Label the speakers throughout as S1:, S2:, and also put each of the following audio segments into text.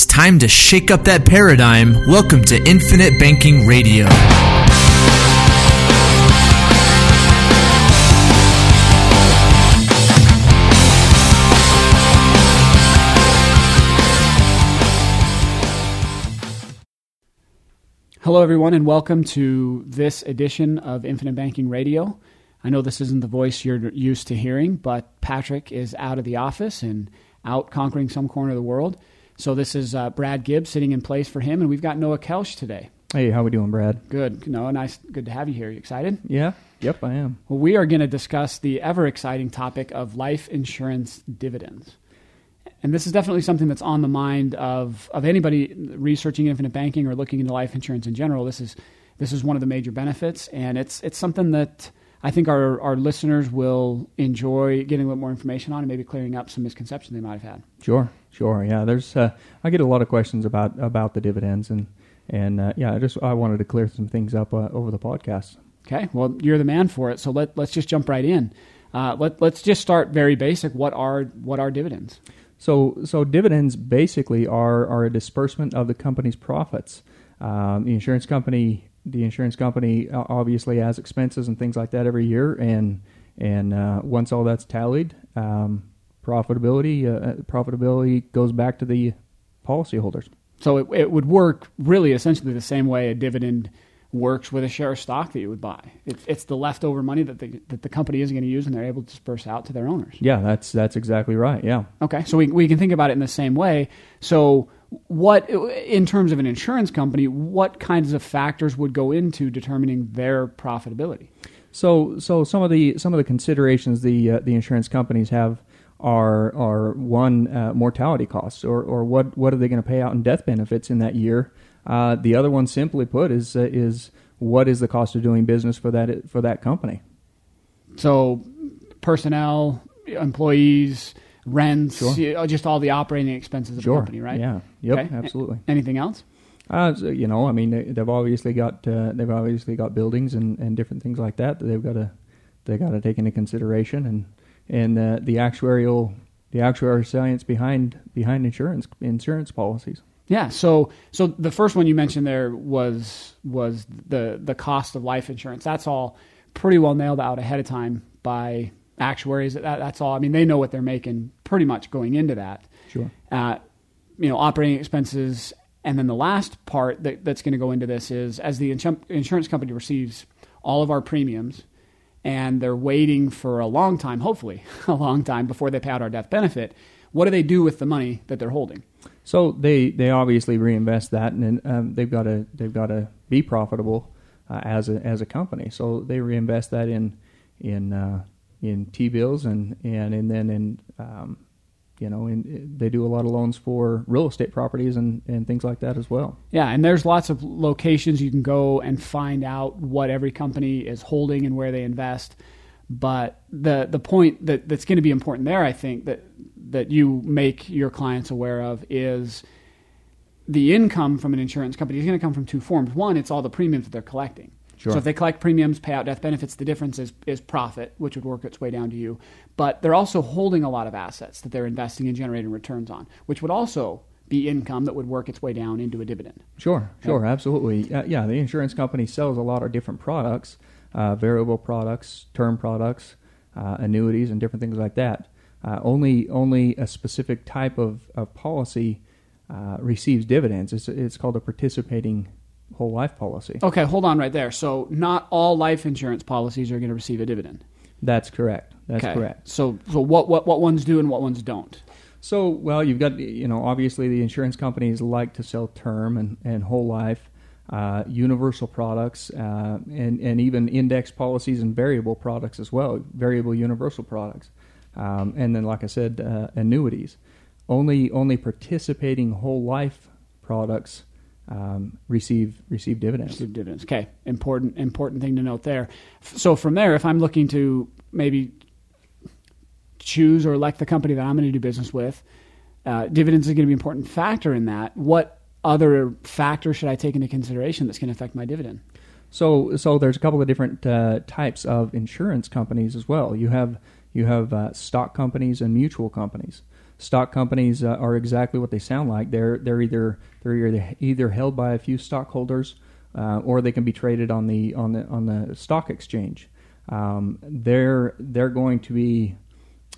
S1: It's time to shake up that paradigm. Welcome to Infinite Banking Radio.
S2: Hello, everyone, and welcome to this edition of Infinite Banking Radio. I know this isn't the voice you're used to hearing, but Patrick is out of the office and out conquering some corner of the world. So this is uh, Brad Gibb's sitting in place for him, and we've got Noah Kelsch today.
S3: Hey, how are we doing, Brad?
S2: Good, Noah. Nice, good to have you here. You excited?
S3: Yeah. Yep, I am.
S2: Well, we are going to discuss the ever exciting topic of life insurance dividends. And this is definitely something that's on the mind of, of anybody researching infinite banking or looking into life insurance in general. This is this is one of the major benefits, and it's it's something that I think our, our listeners will enjoy getting a little more information on and maybe clearing up some misconceptions they might have had.
S3: Sure, sure. Yeah, there's uh, I get a lot of questions about about the dividends and and uh, yeah, I just I wanted to clear some things up uh, over the podcast.
S2: Okay, well you're the man for it, so let let's just jump right in. Uh, let let's just start very basic. What are what are dividends?
S3: So, so dividends basically are, are a disbursement of the company's profits. Um, the insurance company, the insurance company obviously has expenses and things like that every year, and and uh, once all that's tallied, um, profitability uh, profitability goes back to the policyholders.
S2: So it, it would work really essentially the same way a dividend works with a share of stock that you would buy. It's, it's the leftover money that the, that the company isn't going to use and they're able to disperse out to their owners.
S3: Yeah, that's that's exactly right. Yeah.
S2: Okay, so we, we can think about it in the same way. So what in terms of an insurance company, what kinds of factors would go into determining their profitability?
S3: So so some of the some of the considerations the uh, the insurance companies have are are one uh, mortality costs or or what what are they going to pay out in death benefits in that year uh, the other one, simply put, is uh, is what is the cost of doing business for that for that company?
S2: So, personnel, employees, rents, sure. just all the operating expenses of
S3: sure.
S2: the company, right?
S3: Yeah. Yep. Okay. Absolutely.
S2: Anything else?
S3: Uh, so, you know, I mean, they've obviously got uh, they've obviously got buildings and, and different things like that that they've got to they got to take into consideration and and uh, the actuarial the actuarial science behind behind insurance insurance policies.
S2: Yeah. So so the first one you mentioned there was was the the cost of life insurance. That's all pretty well nailed out ahead of time by actuaries. That, that's all. I mean, they know what they're making pretty much going into that.
S3: Sure.
S2: Uh, you know, operating expenses, and then the last part that, that's going to go into this is as the insurance company receives all of our premiums, and they're waiting for a long time, hopefully a long time before they pay out our death benefit. What do they do with the money that they're holding?
S3: So they, they obviously reinvest that, and um, they've got to they've got to be profitable uh, as a as a company. So they reinvest that in in uh, in T bills and and and then in um, you know in, they do a lot of loans for real estate properties and and things like that as well.
S2: Yeah, and there's lots of locations you can go and find out what every company is holding and where they invest. But the the point that, that's going to be important there, I think, that that you make your clients aware of is the income from an insurance company is going to come from two forms. One, it's all the premiums that they're collecting.
S3: Sure.
S2: So if they collect premiums, pay out death benefits, the difference is, is profit, which would work its way down to you. But they're also holding a lot of assets that they're investing and generating returns on, which would also be income that would work its way down into a dividend.
S3: Sure, sure, yeah. absolutely. Uh, yeah, the insurance company sells a lot of different products, uh, variable products, term products, uh, annuities, and different things like that. Uh, only only a specific type of, of policy uh, receives dividends. It's, it's called a participating whole life policy.
S2: Okay, hold on right there. So not all life insurance policies are going to receive a dividend.
S3: That's correct. That's
S2: okay.
S3: correct.
S2: So so what, what what ones do and what ones don't?
S3: So well, you've got you know obviously the insurance companies like to sell term and, and whole life. Uh, universal products uh, and and even index policies and variable products as well, variable universal products. Um, and then, like I said, uh, annuities. Only only participating whole life products um, receive receive dividends.
S2: Receive dividends. Okay, important important thing to note there. So from there, if I'm looking to maybe choose or elect the company that I'm going to do business with, uh, dividends is going to be an important factor in that. What other factors should I take into consideration that's going to affect my dividend?
S3: So, so there's a couple of different uh, types of insurance companies as well. You have you have uh, stock companies and mutual companies. Stock companies uh, are exactly what they sound like. They're they're either they're either, held by a few stockholders uh, or they can be traded on the on the on the stock exchange. Um, they're they're going to be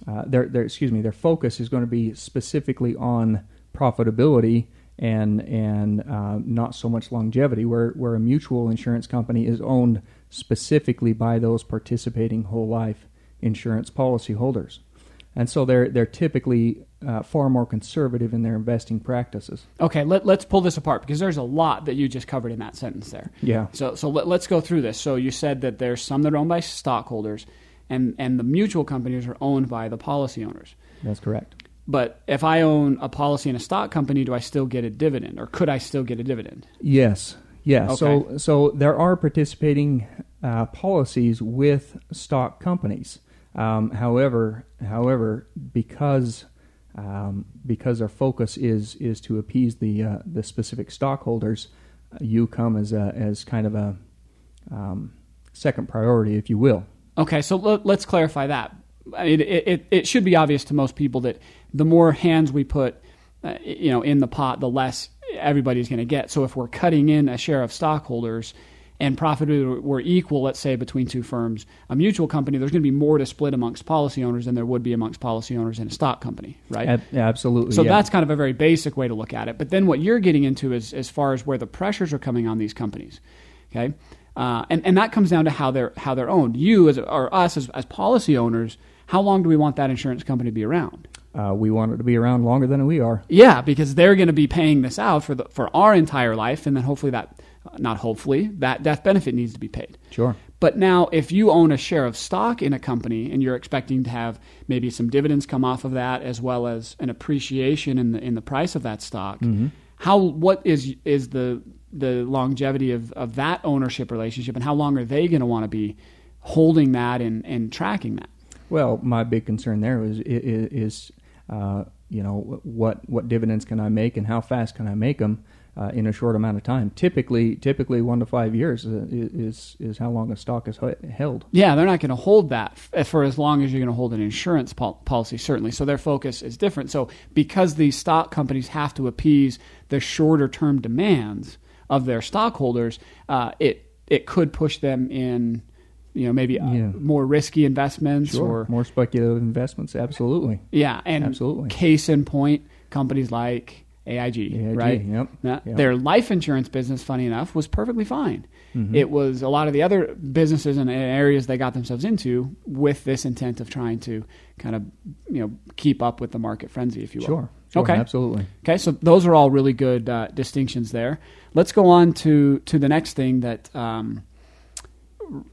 S3: uh, their, their excuse me their focus is going to be specifically on profitability and and uh, not so much longevity. Where where a mutual insurance company is owned specifically by those participating whole life insurance policy holders, and so they're they're typically uh, far more conservative in their investing practices.
S2: Okay, let, let's pull this apart because there's a lot that you just covered in that sentence there.
S3: Yeah.
S2: So so let, us go through this. So you said that there's some that are owned by stockholders, and and the mutual companies are owned by the policy owners.
S3: That's correct.
S2: But if I own a policy in a stock company, do I still get a dividend, or could I still get a dividend?
S3: Yes. Yeah.
S2: Okay.
S3: So so there are participating uh, policies with stock companies. Um, however, however, because um, because our focus is is to appease the uh, the specific stockholders, uh, you come as a as kind of a um, second priority, if you will.
S2: Okay, so let, us clarify that. I mean, it, it, it should be obvious to most people that the more hands we put, uh, you know, in the pot, the less everybody's going to get. So if we're cutting in a share of stockholders and profit were equal, let's say between two firms, a mutual company, there's going to be more to split amongst policy owners than there would be amongst policy owners in a stock company, right?
S3: Ab- absolutely.
S2: So
S3: yeah.
S2: that's kind of a very basic way to look at it. But then what you're getting into is as far as where the pressures are coming on these companies, okay? Uh, and, and that comes down to how they're how they're owned. You as or us as, as policy owners, how long do we want that insurance company to be around?
S3: Uh, we want it to be around longer than we are.
S2: Yeah, because they're going to be paying this out for the, for our entire life, and then hopefully that not hopefully, that death benefit needs to be paid.
S3: Sure.
S2: But now, if you own a share of stock in a company and you're expecting to have maybe some dividends come off of that, as well as an appreciation in the in the price of that stock, mm-hmm. how what is is the the longevity of, of that ownership relationship, and how long are they going to want to be holding that and, and tracking that?
S3: Well, my big concern there is is, is uh, you know what what dividends can I make and how fast can I make them uh, in a short amount of time. Typically, typically one to five years is is how long a stock is held.
S2: Yeah, they're not going to hold that for as long as you're going to hold an insurance pol- policy, certainly. So their focus is different. So because these stock companies have to appease the shorter term demands of their stockholders, uh, it it could push them in. You know, maybe uh, yeah. more risky investments
S3: sure.
S2: or
S3: more speculative investments. Absolutely.
S2: Yeah, and
S3: absolutely.
S2: Case in point, companies like AIG,
S3: AIG
S2: right?
S3: Yep,
S2: now,
S3: yep.
S2: Their life insurance business, funny enough, was perfectly fine.
S3: Mm-hmm.
S2: It was a lot of the other businesses and areas they got themselves into with this intent of trying to kind of you know keep up with the market frenzy, if you will.
S3: Sure. sure
S2: okay.
S3: Absolutely.
S2: Okay. So those are all really good uh, distinctions there. Let's go on to to the next thing that um,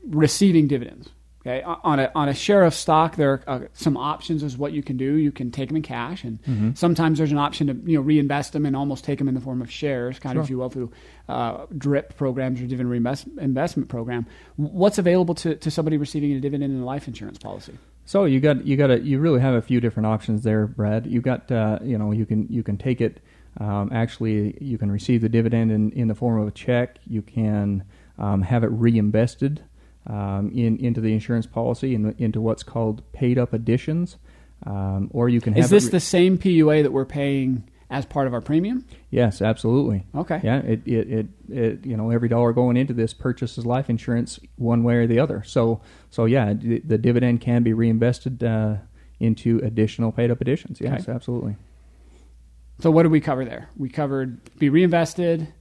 S2: receiving dividends. Okay, on a on a share of stock, there are uh, some options as what you can do. You can take them in cash, and mm-hmm. sometimes there's an option to you know reinvest them and almost take them in the form of shares, kind
S3: sure.
S2: of if you will, through uh, DRIP programs or dividend reinvestment program. What's available to, to somebody receiving a dividend in a life insurance policy?
S3: So you got you got a, you really have a few different options there, Brad. You got uh, you know you can you can take it. Um, actually, you can receive the dividend in, in the form of a check. You can um, have it reinvested um, in into the insurance policy and into what's called paid up additions, um, or you can. Have.
S2: Is this
S3: re-
S2: the same PUA that we're paying as part of our premium?
S3: Yes, absolutely.
S2: Okay.
S3: Yeah, it, it, it, it, you know every dollar going into this purchases life insurance one way or the other. So so yeah, the, the dividend can be reinvested uh, into additional paid up additions. Yes, okay. absolutely.
S2: So what did we cover there? We covered be reinvested.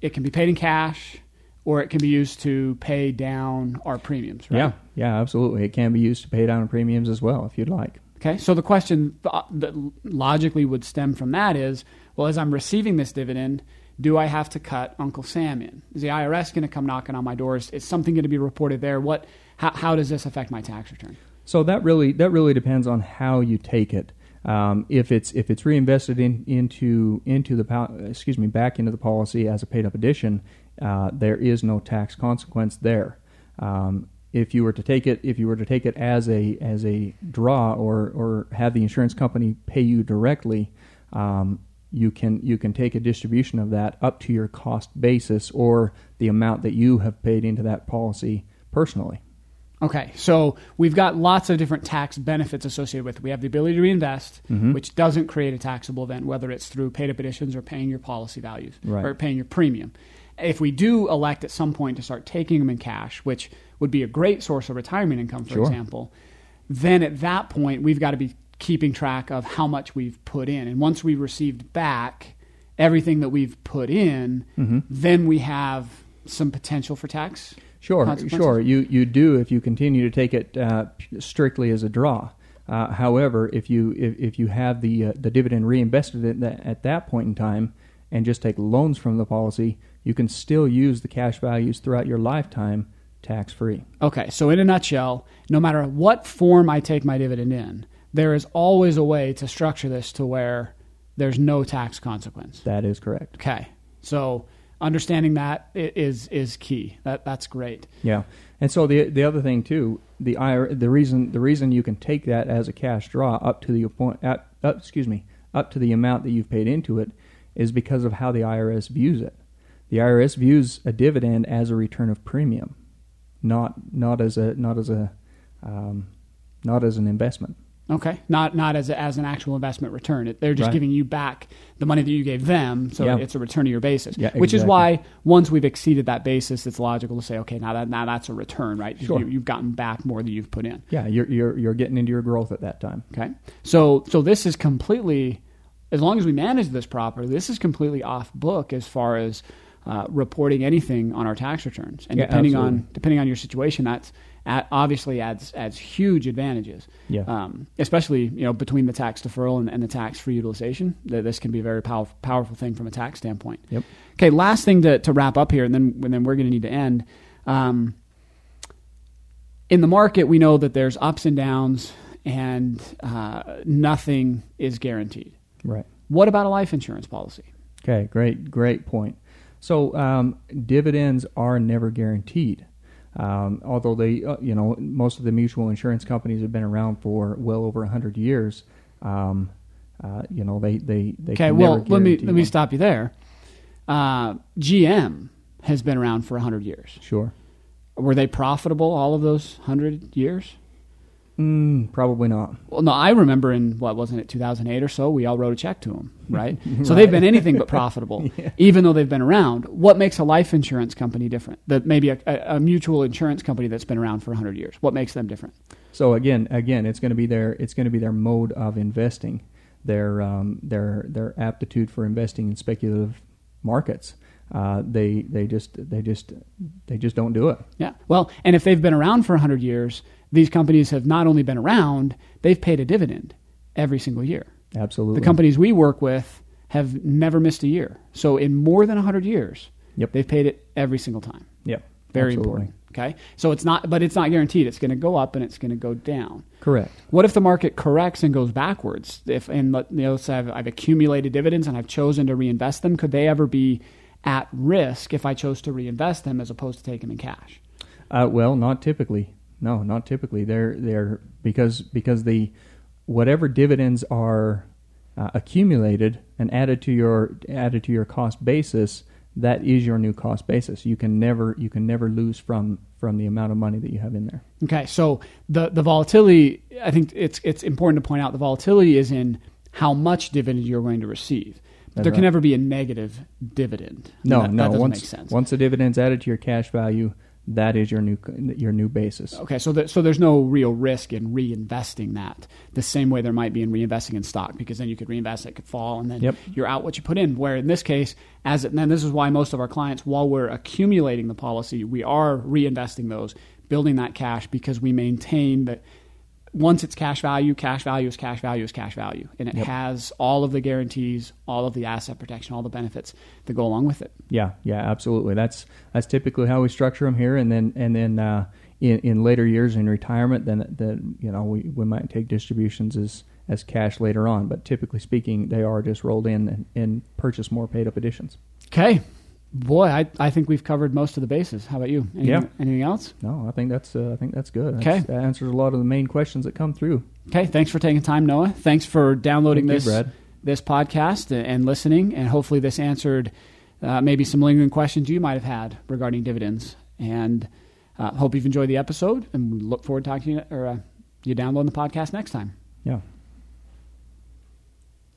S2: It can be paid in cash or it can be used to pay down our premiums, right?
S3: Yeah, yeah, absolutely. It can be used to pay down premiums as well, if you'd like.
S2: Okay, so the question that logically would stem from that is, well, as I'm receiving this dividend, do I have to cut Uncle Sam in? Is the IRS going to come knocking on my doors? Is something going to be reported there? What? How, how does this affect my tax return?
S3: So that really that really depends on how you take it. Um, if it's if it's reinvested in, into into the excuse me back into the policy as a paid up addition, uh, there is no tax consequence there. Um, if you were to take it, if you were to take it as a as a draw, or or have the insurance company pay you directly, um, you can you can take a distribution of that up to your cost basis or the amount that you have paid into that policy personally.
S2: Okay, so we've got lots of different tax benefits associated with it. We have the ability to reinvest,
S3: Mm-hmm.
S2: which doesn't create a taxable event, whether it's through paid up additions or paying your policy values
S3: Right.
S2: or paying your premium. If we do elect at some point to start taking them in cash, which would be a great source of retirement income, for
S3: Sure.
S2: example, then at that point we've got to be keeping track of how much we've put in. And once we've received back everything that we've put in,
S3: Mm-hmm.
S2: then we have some potential for tax.
S3: Sure, sure. You you do if you continue to take it uh, strictly as a draw. Uh, however, if you if, if you have the uh, the dividend reinvested at that, at that point in time and just take loans from the policy, you can still use the cash values throughout your lifetime tax free.
S2: Okay, so in a nutshell, no matter what form I take my dividend in, there is always a way to structure this to where there's no tax consequence.
S3: That is correct.
S2: Okay, so understanding that is is key. That that's great.
S3: Yeah, and so the the other thing too, the IR, the reason the reason you can take that as a cash draw up to the point, up, up, excuse me, up to the amount that you've paid into it, is because of how the IRS views it. The IRS views a dividend as a return of premium, not not as a not as a um, not as an investment.
S2: Okay, not not as a, as an actual investment return. It, they're just
S3: Right.
S2: giving you back the money that you gave them, so
S3: Yeah.
S2: it's a return of your basis.
S3: Yeah,
S2: Which is why once we've exceeded that basis, it's logical to say, okay, now that now that's a return, right?
S3: Sure.
S2: You, you've gotten back more than you've put in.
S3: Yeah, you're you're you're getting into your growth at that time.
S2: Okay. So so this is completely as long as we manage this properly, this is completely off book as far as uh, reporting anything on our tax returns. And
S3: Yeah,
S2: depending on depending on your situation, that's at, obviously adds adds huge advantages.
S3: Yeah.
S2: Um, especially you know between the tax deferral and, and the tax free utilization, that this can be a very powerful powerful thing from a tax standpoint.
S3: Yep.
S2: Okay. Last thing to, to wrap up here, and then and then we're going to need to end. Um, in the market, we know that there's ups and downs, and uh, nothing is guaranteed.
S3: Right.
S2: What about a life insurance policy?
S3: Okay, great, great point. So um, dividends are never guaranteed, um, although they, uh, you know, most of the mutual insurance companies have been around for well over hundred years. Um, uh, you know, they they they
S2: Okay, well, let me
S3: guarantee
S2: let me stop you there. Uh, GM has been around for hundred years.
S3: Sure,
S2: Were they profitable all of those hundred years?
S3: Mm, probably not.
S2: Well, no, I remember in what wasn't it 2008 or so, we all wrote a check to them, right? So they've been anything but profitable, even though they've been around. What makes a life insurance company different? That maybe a, a, a mutual insurance company that's been around for 100 years. What makes them different?
S3: So again, again, it's going to be their it's going to be their mode of investing, their um, their their aptitude for investing in speculative markets. Uh, they they just they just they just don't do it.
S2: Yeah. Well, and if they've been around for 100 years, these companies have not only been around, they've paid a dividend every single year.
S3: Absolutely.
S2: The companies we work with have never missed a year. So in more than 100 years,
S3: Yep.
S2: they've paid it every single time.
S3: Yep.
S2: Very
S3: Absolutely.
S2: important. Okay. So it's not, but it's not guaranteed. It's going to go up and it's going to go down.
S3: Correct.
S2: What if the market corrects and goes backwards? If and let- you know, say I've, I've accumulated dividends and I've chosen to reinvest them, could they ever be at risk if I chose to reinvest them as opposed to take them in cash?
S3: Uh, well, not typically. No, not typically. They're they're because because the whatever dividends are uh, accumulated and added to your added to your cost basis, that is your new cost basis. You can never you can never lose from from the amount of money that you have in there.
S2: Okay, so the the volatility, I think it's it's important to point out the volatility is in how much dividend you're going to receive. But
S3: That's
S2: there can
S3: right.
S2: never be a negative dividend.
S3: No,
S2: that,
S3: no.
S2: that doesn't
S3: once
S2: make sense.
S3: once the dividend's added to your cash value, that is your new your new basis.
S2: Okay, so that, so there's no real risk in reinvesting that the same way there might be in reinvesting in stock because then you could reinvest it could fall and then
S3: Yep.
S2: you're out what you put in. Where in this case, as it, and this is why most of our clients, while we're accumulating the policy, we are reinvesting those, building that cash because we maintain that once it's cash value, cash value is cash value is cash value, and it
S3: Yep.
S2: has all of the guarantees, all of the asset protection, all the benefits that go along with it.
S3: Yeah, yeah, absolutely. That's that's typically how we structure them here, and then and then uh, in in later years in retirement, then then you know we, we might take distributions as as cash later on, but typically speaking, they are just rolled in and, and purchase more paid up additions.
S2: Okay, boy, I, I think we've covered most of the bases. How about you? Anything,
S3: Yeah.
S2: Anything else?
S3: No, I think that's uh, I think that's good.
S2: Okay.
S3: That answers a lot of the main questions that come through.
S2: Okay, thanks for taking time, Noah. Thanks for downloading
S3: Thank you,
S2: this
S3: Brad.
S2: this podcast and- and listening, and hopefully this answered uh, maybe some lingering questions you might have had regarding dividends. And Uh, hope you've enjoyed the episode, and look forward to talking to you or uh, you downloading the podcast next time.
S3: Yeah.